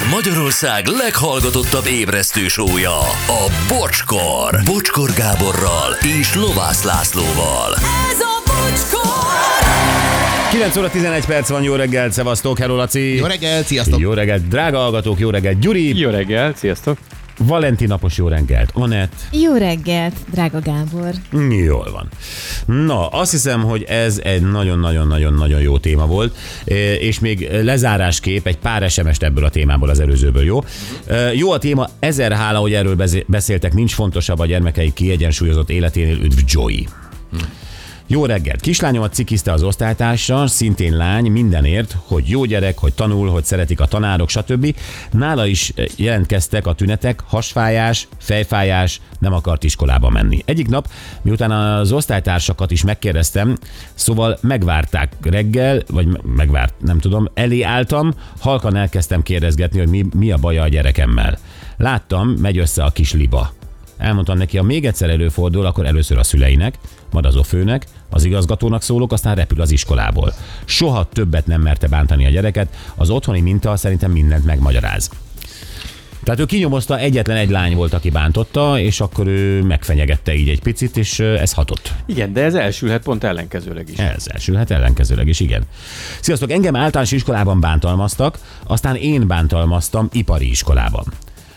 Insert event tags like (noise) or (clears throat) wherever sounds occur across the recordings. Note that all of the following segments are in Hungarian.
Ez Magyarország leghallgatottabb ébresztő sója, a Bocskor. Bocskor Gáborral és Lovász Lászlóval. Ez a bocskor! 9 óra 11 perc van, jó reggelt, szevasztok, hello Laci. Jó reggelt, sziasztok! Jó reggelt, drága hallgatók, jó reggelt, Gyuri. Jó reggel, sziasztok! Valentin napos jó reggelt, Anett. Jó reggelt, drága Gábor. Jól van. Na, azt hiszem, hogy ez egy nagyon-nagyon-nagyon-nagyon jó téma volt, e, és még lezárásképp egy pár SMS-t ebből a témából az előzőből, jó? E, Jó a téma, ezer hála, hogy erről beszéltek, nincs fontosabb a gyermekei kiegyensúlyozott életénél, üdv Joey. Jó reggelt! Kislányomat cikizte az osztálytársa, szintén lány, mindenért, hogy jó gyerek, hogy tanul, hogy szeretik a tanárok, stb. Nála is eh, jelentkeztek a tünetek, hasfájás, fejfájás, nem akart iskolába menni. Egyik nap, miután az osztálytársakat is megkérdeztem, szóval megvárták reggel, vagy me- megvárt, nem tudom, elé álltam, halkan elkezdtem kérdezgetni, hogy mi, mi a baja a gyerekemmel. Láttam, megy össze a kis liba. Elmondtam neki, ha még egyszer előfordul, akkor először a szüleinek, majd az ofőnek, az igazgatónak szólok, aztán repül az iskolából. Soha többet nem merte bántani a gyereket, az otthoni minta szerintem mindent megmagyaráz. Tehát ő kinyomozta, egyetlen egy lány volt, aki bántotta, és akkor ő megfenyegette így egy picit, és ez hatott. Igen, de ez elsülhet pont ellenkezőleg is. Ez elsülhet ellenkezőleg is, igen. Sziasztok, engem általános iskolában bántalmaztak, aztán én bántalmaztam ipari iskolában.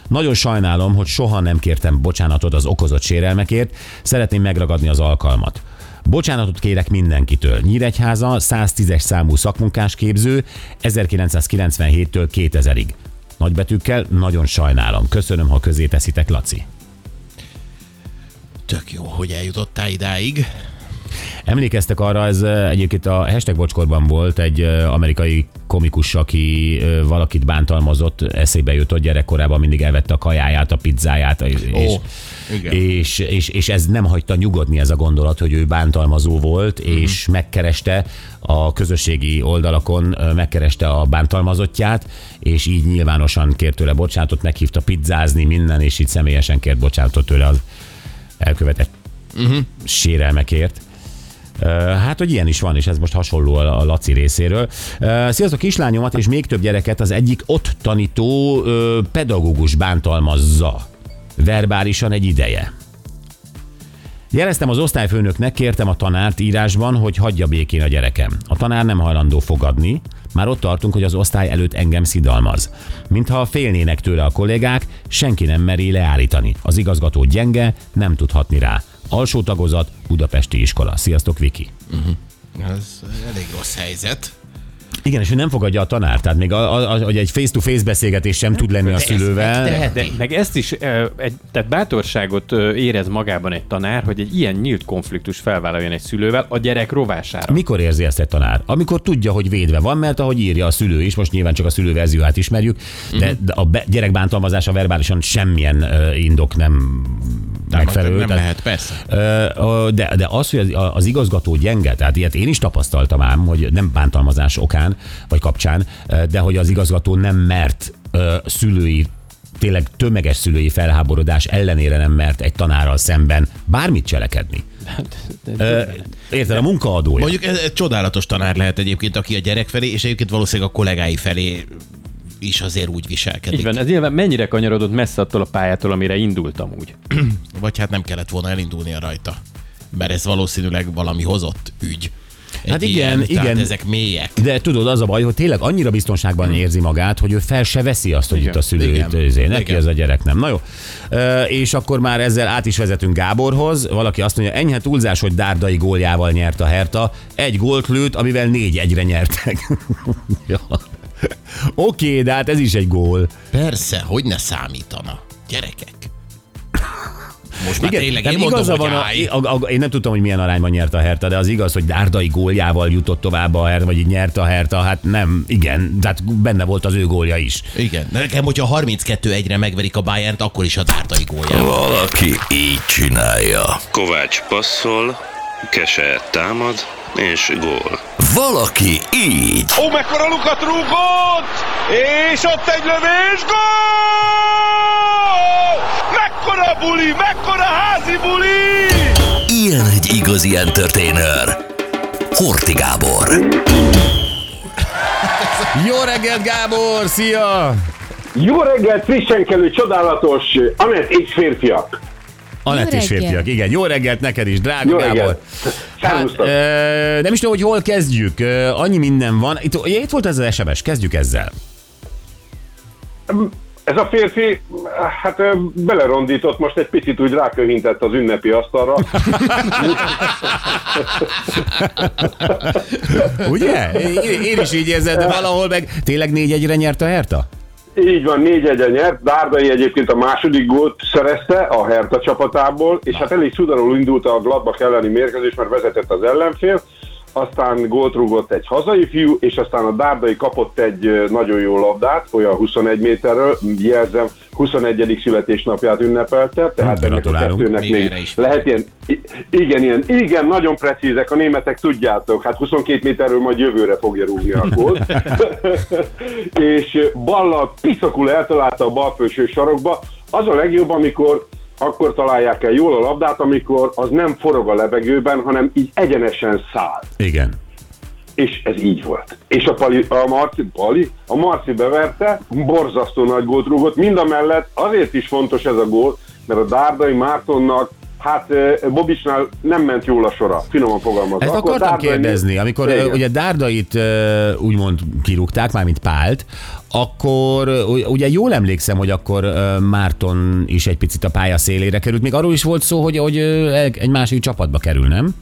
Nagyon sajnálom, hogy soha nem kértem bocsánatot az okozott sérelmekért, szeretném megragadni az alkalmat. Bocsánatot kérek mindenkitől. Nyíregyháza 110-es számú szakmunkás képző 1997-től 2000-ig. Nagybetűkkel nagyon sajnálom. Köszönöm, ha közé teszitek, Laci. Tök jó, hogy eljutottál idáig. Emlékeztek arra, ez egyébként a hashtag bocskorban volt egy amerikai komikus, aki valakit bántalmazott, eszébe jutott gyerekkorában, mindig elvette a kajáját, a pizzáját, és, Ó, igen. és, és, és ez nem hagyta nyugodni ez a gondolat, hogy ő bántalmazó volt, és megkereste a közösségi oldalakon, megkereste a bántalmazottját, és így nyilvánosan kért tőle bocsánatot, meghívta pizzázni minden, és így személyesen kért bocsánatot tőle az elkövetett uh-huh. sérelmekért. Hát, hogy ilyen is van, és ez most hasonló a Laci részéről. Sziasztok, kislányomat és még több gyereket az egyik ott tanító pedagógus bántalmazza. Verbálisan egy ideje. Jeleztem az osztályfőnöknek, kértem a tanárt írásban, hogy hagyja békén a gyerekem. A tanár nem hajlandó fogadni, már ott tartunk, hogy az osztály előtt engem szidalmaz. Mintha félnének tőle a kollégák, senki nem meri leállítani. Az igazgató gyenge, nem tudhatni rá. Alsó tagozat, Budapesti iskola. Sziasztok, Viki! Ez elég rossz helyzet. Igen, és ő nem fogadja a tanár, tehát még a, a, a, hogy egy face-to-face beszélgetés sem tud lenni a szülővel. megtehet. De meg ezt is, ö, egy, tehát bátorságot érez magában egy tanár, hogy egy ilyen nyílt konfliktus felvállaljon egy szülővel a gyerek rovására. Mikor érzi ezt egy tanár? Amikor tudja, hogy védve van, mert ahogy írja a szülő is, most nyilván csak a szülő verzióját ismerjük, de de a be- gyerek bántalmazása verbálisan semmilyen indok nem, megfelelő. nem tehát- lehet, persze. De, de az, hogy az, az igazgató gyenge, tehát ilyet én is tapasztaltam ám, hogy nem bántalmazás okán, vagy kapcsán, de hogy az igazgató nem mert szülői tényleg tömeges szülői felháborodás ellenére nem mert egy tanárral szemben bármit cselekedni. Ö, Érted, a munkaadója. Mondjuk ez, ez csodálatos tanár lehet egyébként, aki a gyerek felé, és egyébként valószínűleg a kollégái felé is azért úgy viselkedik. Így van, ez nyilván mennyire kanyarodott messze attól a pályától, amire indultam úgy. Vagy hát nem kellett volna elindulnia rajta. Mert ez valószínűleg valami hozott ügy. Egy Hát igen, ilyen, igen. ezek mélyek. De tudod, az a baj, hogy tényleg annyira biztonságban érzi magát, hogy ő fel se veszi azt, hogy Igen. itt a szülőit, Igen. izé, neki Igen. ez a gyerek nem. Na jó. Ö, És akkor már ezzel át is vezetünk Gáborhoz. Valaki azt mondja, enyhe túlzás, hogy Dárdai góljával nyert a Herta. Egy gólt lőtt, amivel négy egyre nyertek. (laughs) ja. Oké, de hát ez is egy gól. Persze, hogy ne számítana. Gyerekek. Most már tényleg tehát én mondom, igaza hogy van, a, a, a, én nem tudtam, hogy milyen arányban nyert a Herta, de az igaz, hogy Dárdai góljával jutott tovább a Herta, vagy így nyert a Herta, hát nem, igen, tehát benne volt az ő gólja is. Igen. De nekem, hogyha 32 egyre megverik a bayern akkor is a dárdai góljával. Valaki így csinálja. Kovács passzol, Kese támad, és gól. Valaki így. Ó, mekkora lukat rúgott! És ott egy lövés, gól! Mekkora buli, mekkora házi buli! Ilyen egy igazi entertainer. Horti Gábor. Jó reggelt, Gábor! Szia! Jó reggelt, frissen kelő, csodálatos Anett és férfiak! Anett és férfiak. Igen, jó reggelt neked is, drága Jó Gábor. reggelt. Hát, ö, nem is tudom, hogy hol kezdjük. Ö, annyi minden van. Itt, itt volt ez az SMS, kezdjük ezzel. Ez a férfi, hát belerondított, most egy picit úgy ráköhintett az ünnepi asztalra. (laughs) Ugye? Én, én is így érzed, de valahol meg tényleg négy egyre nyert a Herta? Így van, négy egyen nyert. Dárdai egyébként a második gólt szerezte a Hertha csapatából, és hát elég sudarul indult a Gladbach elleni mérkőzés, mert vezetett az ellenfél. Aztán gólt rúgott egy hazai fiú, és aztán a Dárdai kapott egy nagyon jó labdát, olyan 21 méterről, jelzem, 21. születésnapját ünnepelte, tehát ennek a kettőnek Még lehet ilyen, igen, ilyen, igen, nagyon precízek, a németek tudjátok, hát 22 méterről majd jövőre fogja rúgni a gólt. (laughs) (laughs) és ö, ballal piszakul eltalálta a bal felső sarokba. Az a legjobb, amikor akkor találják el jól a labdát, amikor az nem forog a levegőben, hanem így egyenesen száll. Igen. És ez így volt. És a, Pali, a Marci, Pali, a Marci beverte, borzasztó nagy gólt rúgott, mind a mellett azért is fontos ez a gól, mert a Dárdai Mártonnak Hát Bobicsnál nem ment jól a sora, finoman fogalmazva. Ezt Akkor akartam Dárdai- kérdezni, amikor Igen. ugye Dárdait úgymond kirúgták, mármint Pált, akkor ugye jól emlékszem, hogy akkor Márton is egy picit a pálya szélére került. Még arról is volt szó, hogy, hogy egy másik csapatba kerül, nem?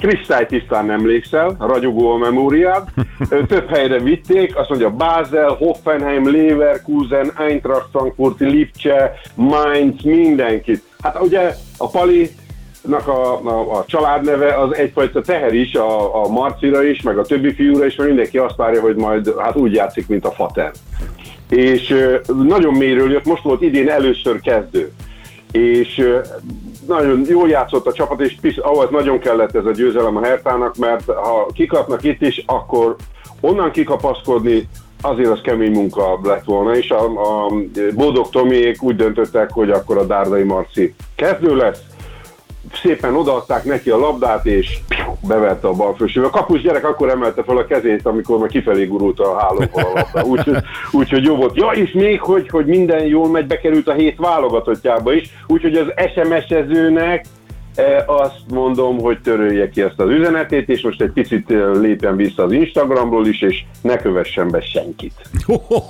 Kristálytisztán emlékszel, ragyogó a memóriád. Több helyre vitték, azt mondja Basel, Hoffenheim, Leverkusen, Eintracht Frankfurt, Lipcse, Mainz, mindenkit. Hát ugye a Pali a, a, a családneve az egyfajta teher is, a, a Marcira is, meg a többi fiúra is, mert mindenki azt várja, hogy majd hát úgy játszik, mint a Fater. És nagyon mélyről jött, most volt idén először kezdő. És nagyon jól játszott a csapat, és ahhoz nagyon kellett ez a győzelem a Hertának, mert ha kikapnak itt is, akkor onnan kikapaszkodni azért az kemény munka lett volna, és a, a Bódog Tomiék úgy döntöttek, hogy akkor a Dárdai Marci kezdő lesz, szépen odaadták neki a labdát, és piu, beverte a bal felsőbe. Kapus gyerek akkor emelte fel a kezét, amikor már kifelé gurult a hálóból a labda. Úgyhogy úgy, hogy jó volt. Ja, és még, hogy, hogy minden jól megy, bekerült a hét válogatottjába is, úgyhogy az SMS-ezőnek azt mondom, hogy törölje ki ezt az üzenetét, és most egy picit e, lépjen vissza az Instagramról is, és ne kövessen be senkit.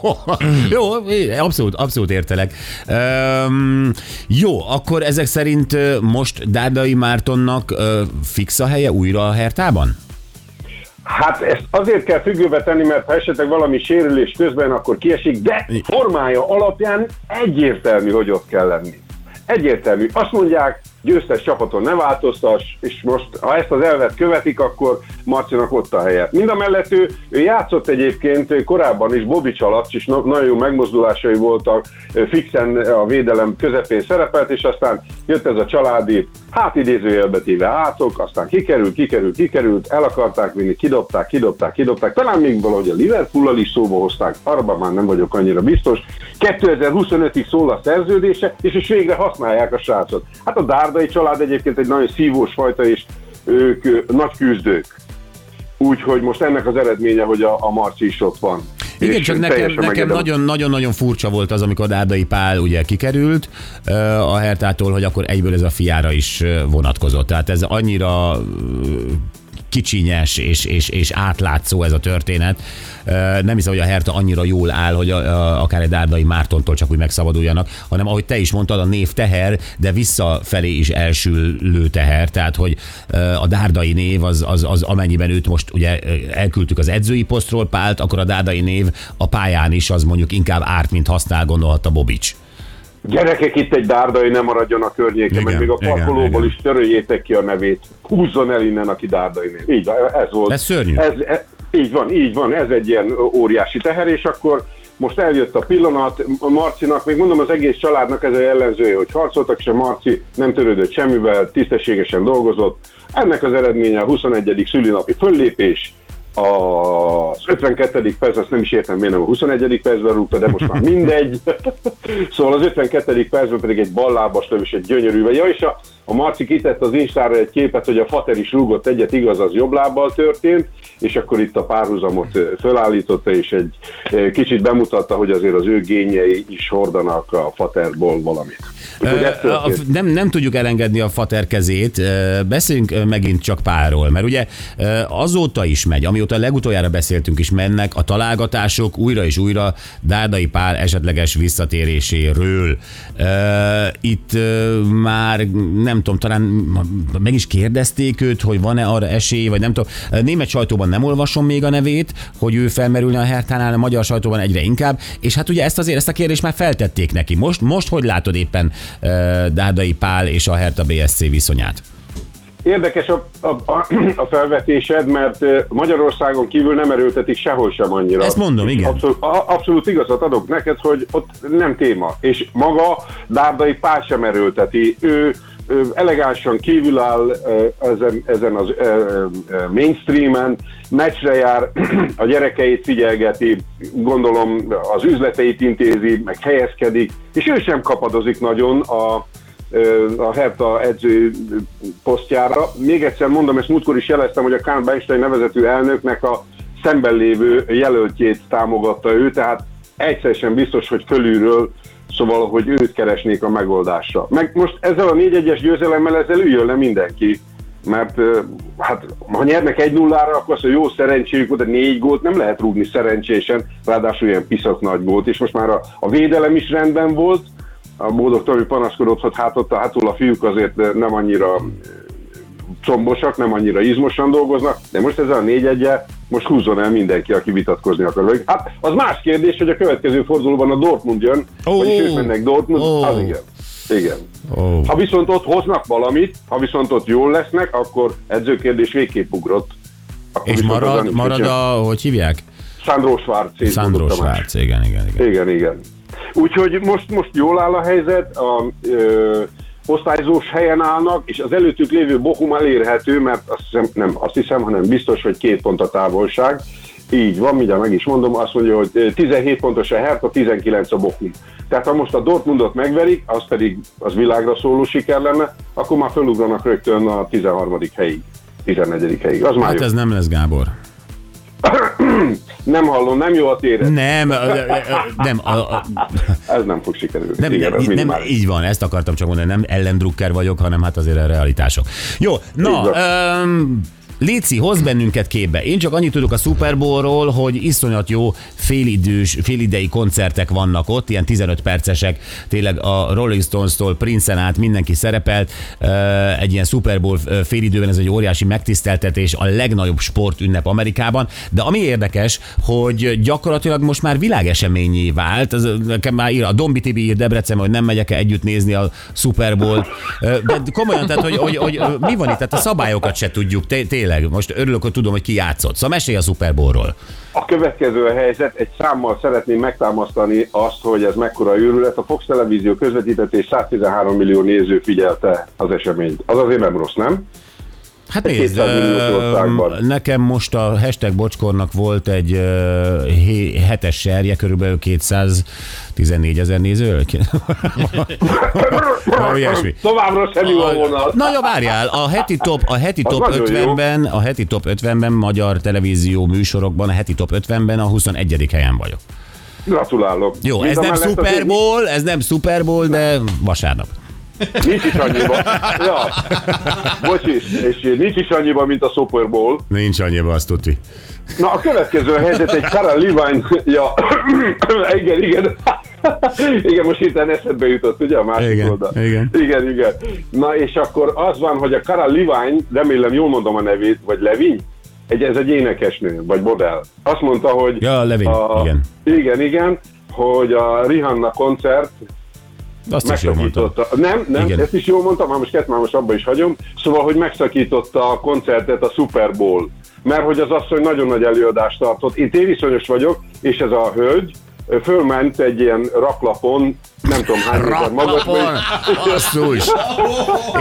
(laughs) jó, abszolút, abszolút értelek. Um, jó, akkor ezek szerint most Dárdai Mártonnak fix a helye újra a Hertában? Hát ezt azért kell függőbe tenni, mert ha esetleg valami sérülés közben, akkor kiesik, de formája alapján egyértelmű, hogy ott kell lenni. Egyértelmű. Azt mondják, győztes csapaton ne változtass, és most, ha ezt az elvet követik, akkor Marcinak ott a helye. Mind a mellett ő, ő játszott egyébként korábban is Bobics alatt, és na- nagyon jó megmozdulásai voltak, fixen a védelem közepén szerepelt, és aztán jött ez a családi, hát idézőjelbe téve átok, aztán kikerült, kikerült, kikerült, el akarták vinni, kidobták, kidobták, kidobták, talán még valahogy a Liverpool-al is szóba hozták, arra már nem vagyok annyira biztos. 2025-ig szól a szerződése, és is végre használják a srácot. Hát a Dárdai család egyébként egy nagyon szívós fajta, és ők nagy küzdők. Úgyhogy most ennek az eredménye, hogy a, a Marci is ott van. Igen, csak nekem, nekem nagyon-nagyon furcsa volt az, amikor Dárdai Pál ugye kikerült a Hertától, hogy akkor egyből ez a fiára is vonatkozott. Tehát ez annyira kicsinyes és, és, és átlátszó ez a történet. Nem hiszem, hogy a Herta annyira jól áll, hogy a, a, akár egy Dárdai Mártontól csak úgy megszabaduljanak, hanem ahogy te is mondtad, a név teher, de visszafelé is elsülő teher, tehát hogy a Dárdai név az, az, az amennyiben őt most ugye elküldtük az edzői posztról Pált, akkor a Dárdai név a pályán is az mondjuk inkább árt, mint használ, gondolhatta Bobics. Gyerekek, itt egy dárdai nem maradjon a környéken, meg még a parkolóból is töröljétek ki a nevét. Húzzon el innen, aki dárdai név. Így van, ez volt. Ez szörnyű. Ez, ez, így van, így van, ez egy ilyen óriási teher, és akkor most eljött a pillanat, a Marcinak, még mondom az egész családnak ez a jellemzője, hogy harcoltak, és a Marci nem törődött semmivel, tisztességesen dolgozott. Ennek az eredménye a 21. szülinapi föllépés, az 52. perc, azt nem is értem, miért nem a 21. percben rúgta, de most már mindegy. (laughs) szóval az 52. percben pedig egy ballábas löv és egy gyönyörű. Ja, és a, a Marci kitett az Instára egy képet, hogy a Fater is rúgott egyet, igaz, az jobb lábbal történt, és akkor itt a párhuzamot fölállította, és egy kicsit bemutatta, hogy azért az ő gényei is hordanak a Faterból valamit. Ö, a-. Nem, nem tudjuk elengedni a fater kezét, beszéljünk megint csak párról, mert ugye azóta is megy, amióta legutoljára beszéltünk is mennek a találgatások újra és újra Dárdai Pál esetleges visszatéréséről. Itt már nem tudom, talán meg is kérdezték őt, hogy van-e arra esély, vagy nem tudom. Német sajtóban nem olvasom még a nevét, hogy ő felmerülne a Hertánál, a magyar sajtóban egyre inkább, és hát ugye ezt azért, ezt a kérdést már feltették neki. Most, most hogy látod éppen uh, Dárdai Pál és a Hertha BSC viszonyát? Érdekes a, a, a, a felvetésed, mert Magyarországon kívül nem erőltetik sehol sem annyira. Ezt mondom, igen. Abszolút, abszolút igazat adok neked, hogy ott nem téma. És maga Dárdai Pál sem erőlteti. Ő, elegánsan kívül áll ezen, ezen az mainstreamen, meccsre jár, (clears throat) a gyerekeit figyelgeti, gondolom az üzleteit intézi, meg helyezkedik, és ő sem kapadozik nagyon a, a Hertha edző posztjára. Még egyszer mondom, ezt múltkor is jeleztem, hogy a Kahn Beinstein nevezetű elnöknek a szemben lévő jelöltjét támogatta ő, tehát egyszer sem biztos, hogy fölülről, szóval, hogy őt keresnék a megoldásra. Meg most ezzel a 4-1-es győzelemmel ezzel üljön le mindenki, mert hát ha nyernek egy nullára, akkor az, hogy jó szerencséjük, de négy gólt nem lehet rúgni szerencsésen, ráadásul ilyen piszak nagy gólt, és most már a, a védelem is rendben volt, a Bódog Tomi panaszkodott, hogy hát ott a hátul a fiúk azért nem annyira combosak, nem annyira izmosan dolgoznak, de most ezzel a 4 1 most húzzon el mindenki, aki vitatkozni akar. velük. Hát az más kérdés, hogy a következő fordulóban a Dortmund jön, Ó. vagyis ők mennek Dortmund, Ó. az igen. Igen. Ó. Ha viszont ott hoznak valamit, ha viszont ott jól lesznek, akkor edzőkérdés végképp ugrott. Akkor És marad, marad a, hogy hívják? Sandro Schwarz. Sandro. Schwarz, igen, igen, igen. Igen, igen. Úgyhogy most, most jól áll a helyzet, a ö, osztályzós helyen állnak, és az előttük lévő Bochum elérhető, mert azt hiszem, nem azt hiszem, hanem biztos, hogy két pont a távolság. Így van, mindjárt meg is mondom, azt mondja, hogy ö, 17 pontos a Hertha, 19 a Bochum. Tehát ha most a Dortmundot megverik, az pedig az világra szóló siker lenne, akkor már felugranak rögtön a 13. helyig, 14. helyig. Az már Hát jó. ez nem lesz, Gábor. (coughs) Nem hallom, nem jó a téred. Nem, nem, a, a, Ez nem fog sikerülni. nem, Igen, nem, nem, minimális. így van, ezt akartam csak mondani, nem ellendrukker vagyok, hanem hát azért a realitások. Jó, na, Léci, hoz bennünket képbe. Én csak annyit tudok a Super Bowlról, hogy iszonyat jó félidős, félidei koncertek vannak ott, ilyen 15 percesek, tényleg a Rolling Stones-tól Prince-en át mindenki szerepelt. Egy ilyen Super Bowl félidőben ez egy óriási megtiszteltetés, a legnagyobb sportünnep Amerikában. De ami érdekes, hogy gyakorlatilag most már világeseményé vált. Ez, nekem már ír, a Dombi Tibi ír Debrecenben, hogy nem megyek együtt nézni a Super Bowl-t. Ö, De komolyan, tehát, hogy, hogy, hogy, mi van itt? Tehát a szabályokat se tudjuk, té- tényleg. Most örülök, hogy tudom, hogy ki játszott. Szóval mesélj a Super Bowl-ról. A következő helyzet, egy számmal szeretném megtámasztani azt, hogy ez mekkora őrület. A Fox Televízió közvetített és 113 millió néző figyelte az eseményt. Az azért nem rossz, nem? Hát nézd, 200 milliós ö, országban. nekem most a hashtag bocskornak volt egy hé- hetes serje, körülbelül 214 ezer néző. (laughs) Ilyesmi. Továbbra sem jó a vonal. Na jó, várjál, a heti top, a heti top nagyon jó. 50-ben, a heti top 50-ben magyar televízió műsorokban, a heti top 50-ben a 21. helyen vagyok. Gratulálok. Jó, Mind ez nem Super Bowl, ez nem Super Bowl, de vasárnap. Nincs is annyiba. Ja. Bocsis, és nincs is annyiba, mint a Super Bowl. Nincs annyiba, azt tudni. Na, a következő helyzet egy Cara Levine, ja, igen, igen. Igen, most hirtelen eszedbe jutott, ugye a másik Igen, oldal. igen. Igen, igen. Na, és akkor az van, hogy a Cara Levine, remélem jól mondom a nevét, vagy Levin, egy, ez egy énekesnő, vagy modell. Azt mondta, hogy... Ja, Levin, igen. Igen, igen, hogy a Rihanna koncert Azt is jól mondtam. Nem, nem, Igen. ezt is jól mondtam, már most már most abba is hagyom. Szóval, hogy megszakította a koncertet a Super Bowl. Mert hogy az asszony nagyon nagy előadást tartott. Én téviszonyos vagyok, és ez a hölgy fölment egy ilyen raklapon nem tudom hány méter magas. Basszus!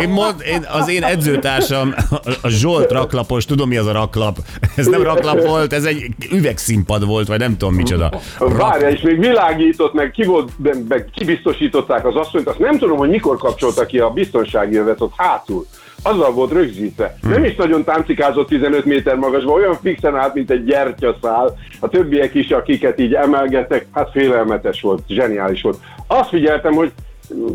Én mond, én, az én edzőtársam, a Zsolt raklapos, tudom mi az a raklap. Ez nem raklap volt, ez egy üvegszínpad volt, vagy nem tudom micsoda. Várja, és még világított, meg, ki volt, meg kibiztosították az asszonyt, azt nem tudom, hogy mikor kapcsolta ki a biztonsági övet ott hátul. Azzal volt rögzítve. Nem is nagyon táncikázott 15 méter magasban, olyan fixen állt, mint egy gyertyaszál. A többiek is, akiket így emelgettek, hát félelmetes volt, zseniális volt. Azt figyeltem, hogy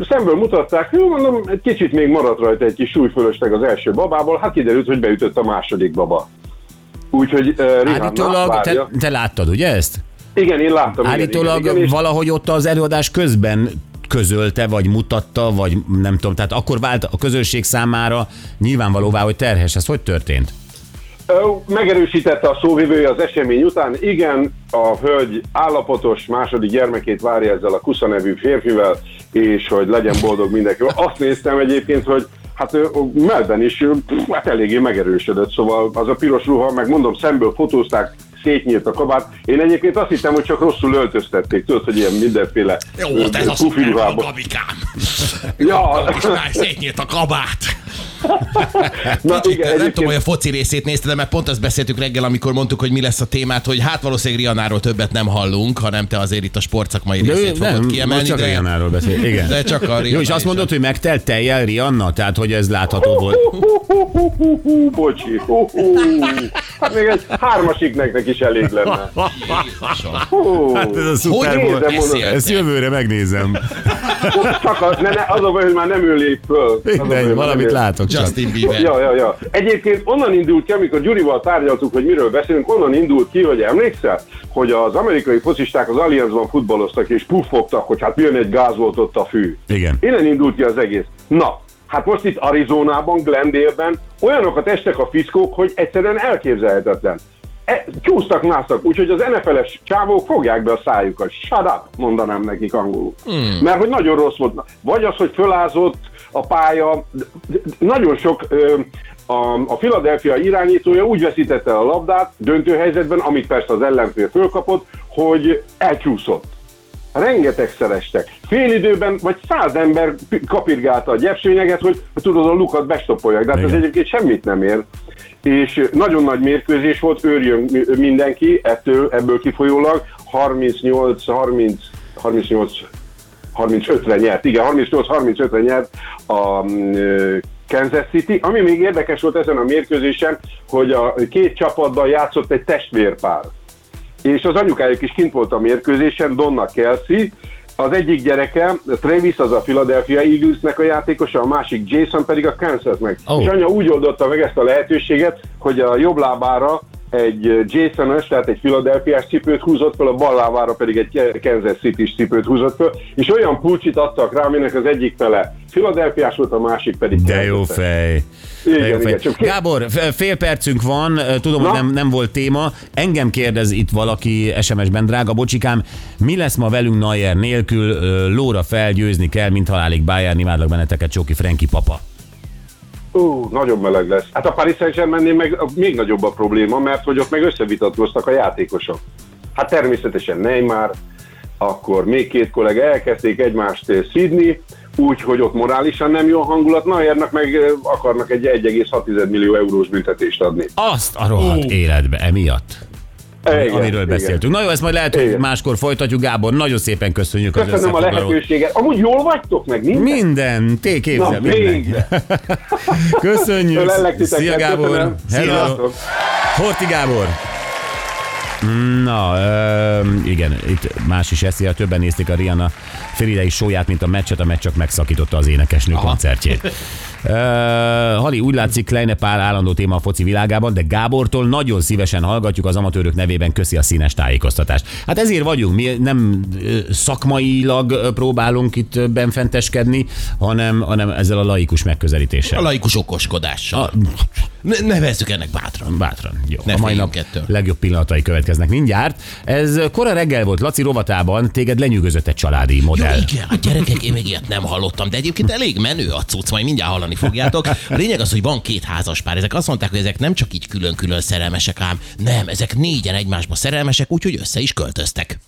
szemből mutatták, jó mondom, egy kicsit még maradt rajta egy kis súlyfölösleg az első babából, hát kiderült, hogy beütött a második baba. Úgyhogy uh, Rihanna Állítólag, te, várja. te láttad, ugye ezt? Igen, én láttam. igen, Állítólag igen, igen, és- valahogy ott az előadás közben közölte, vagy mutatta, vagy nem tudom, tehát akkor vált a közönség számára nyilvánvalóvá, hogy terhes. Ez hogy történt? Megerősítette a szóvivője az esemény után, igen, a hölgy állapotos második gyermekét várja ezzel a Kusza nevű férfivel, és hogy legyen boldog mindenki. Azt néztem egyébként, hogy hát melben is hát eléggé megerősödött, szóval az a piros ruha, meg mondom, szemből fotózták, szétnyílt a kabát. Én egyébként azt hittem, hogy csak rosszul öltöztették, tudod, hogy ilyen mindenféle Jó volt ez a pufi szuper, ruhába. Gabikám. Ja, szétnyílt a kabát. Na Kicsit, igen, nem tudom, egyébként hogy a foci részét nézted, de mert pont azt beszéltük reggel, amikor mondtuk, hogy mi lesz a témát, hogy hát valószínűleg Rianáról többet nem hallunk, hanem te azért itt a sportszakmai De részét fogod nem, kiemelni. most csak de... Rihannáról beszél. Igen. De csak a Jó, és azt mondod, hogy megtelt teljel Rihanna? Tehát, hogy ez látható volt. Hú, hú, hú, hú, hú, bocsi. Hú, hú. Hát még egy hármasik nektek is elég lenne. Hú. Hát ez a szuper volt. Ezt jövőre megnézem. csak a, ne, ne, az a baj, hogy már nem ő lép föl. Az Mindegy, valamit látok csak. Justin Bieber. Ja, ja, ja. Egyébként onnan indult ki, amikor Gyurival tárgyaltuk, hogy miről beszélünk, onnan indult ki, hogy emlékszel, hogy az amerikai focisták az Allianzban futballoztak és puffogtak, hogy hát milyen egy gáz volt ott a fű. Igen. Innen indult ki az egész. Na, hát most itt Arizonában, Glendale-ben olyanok a testek a fiszkók, hogy egyszerűen elképzelhetetlen. E, csúsztak, másztak, úgyhogy az NFL-es csávók fogják be a szájukat. Shut up, mondanám nekik angolul. Hmm. Mert hogy nagyon rossz volt. Vagy az, hogy fölázott a pálya, nagyon sok ö, a, a Philadelphia irányítója úgy veszítette a labdát döntőhelyzetben, amit persze az ellenfél fölkapott, hogy elcsúszott. Rengeteg szerestek. Fél időben vagy száz ember pi- kapirgálta a gyepsőnyeget, hogy tudod, a lukat bestopolják. De hát ez egyébként semmit nem ér. És nagyon nagy mérkőzés volt, őrjön mi- mindenki ettől, ebből kifolyólag. 38, 30, 38 35-re nyert, igen, 38-35-re nyert a mm, Kansas City. Ami még érdekes volt ezen a mérkőzésen, hogy a két csapatban játszott egy testvérpár. És az anyukájuk is kint volt a mérkőzésen, Donna Kelsey, az egyik gyereke, Travis, az a Philadelphia Eaglesnek a játékosa, a másik Jason pedig a Kansasnek. Oh. És anya úgy oldotta meg ezt a lehetőséget, hogy a jobb lábára egy Jason-ös, tehát egy Philadelphia cipőt húzott fel, a bal lábára pedig egy Kansas city cipőt húzott fel, és olyan pulcsit adtak rá, aminek az egyik fele Philadelphia volt, a másik pedig De jó fej. De Igen, jó fej. igen, csak Gábor, fél percünk van, tudom, Na? hogy nem, nem volt téma. Engem kérdez itt valaki SMS-ben, drága bocsikám, mi lesz ma velünk Nayer nélkül? Lóra felgyőzni kell, mint halálig Bayern, imádlak benneteket, Csóki Frenki papa. Ú, nagyon meleg lesz. Hát a Paris Saint-Germainnél meg még nagyobb a probléma, mert hogy ott meg összevitatkoztak a játékosok. Hát természetesen Neymar, akkor még két kollega elkezdték egymást eh, szídni, úgyhogy ott morálisan nem jó a hangulat, Nayernak meg akarnak egy 1,6 millió eurós büntetést adni. Azt a rohadt életbe, emiatt. Igen, amiről igen. beszéltünk. Na jó, ezt majd lehet, hogy Igen. máskor folytatjuk. Gábor, nagyon szépen köszönjük az Köszönöm a lehetőséget. Amúgy jól vagytok meg, minden? Minden, té képzel, Na, minden. végre. (laughs) Köszönjük. Szia Gábor. köszönöm. Hello. Sziasztok. Horti Gábor. Na, ö, igen, itt más is eszi, többen nézték a Rihanna félidei sóját, mint a meccset, a meccs csak megszakította az énekesnő Aha. koncertjét. Uh, Hali, úgy látszik, Kleine Pál állandó téma a foci világában, de Gábortól nagyon szívesen hallgatjuk az amatőrök nevében, köszi a színes tájékoztatást. Hát ezért vagyunk, mi nem ö, szakmailag ö, próbálunk itt ö, benfenteskedni, hanem, hanem ezzel a laikus megközelítéssel. A laikus okoskodással. A- nevezzük ennek bátran. Bátran. Jó. Ne a mai nap ettől. legjobb pillanatai következnek mindjárt. Ez kora reggel volt, Laci rovatában, téged lenyűgözött egy családi Jó, modell. igen, a gyerekek, én még ilyet nem hallottam, de egyébként elég menő a cucc, majd mindjárt hallani fogjátok. A lényeg az, hogy van két házas pár. Ezek azt mondták, hogy ezek nem csak így külön-külön szerelmesek ám, nem, ezek négyen egymásba szerelmesek, úgyhogy össze is költöztek.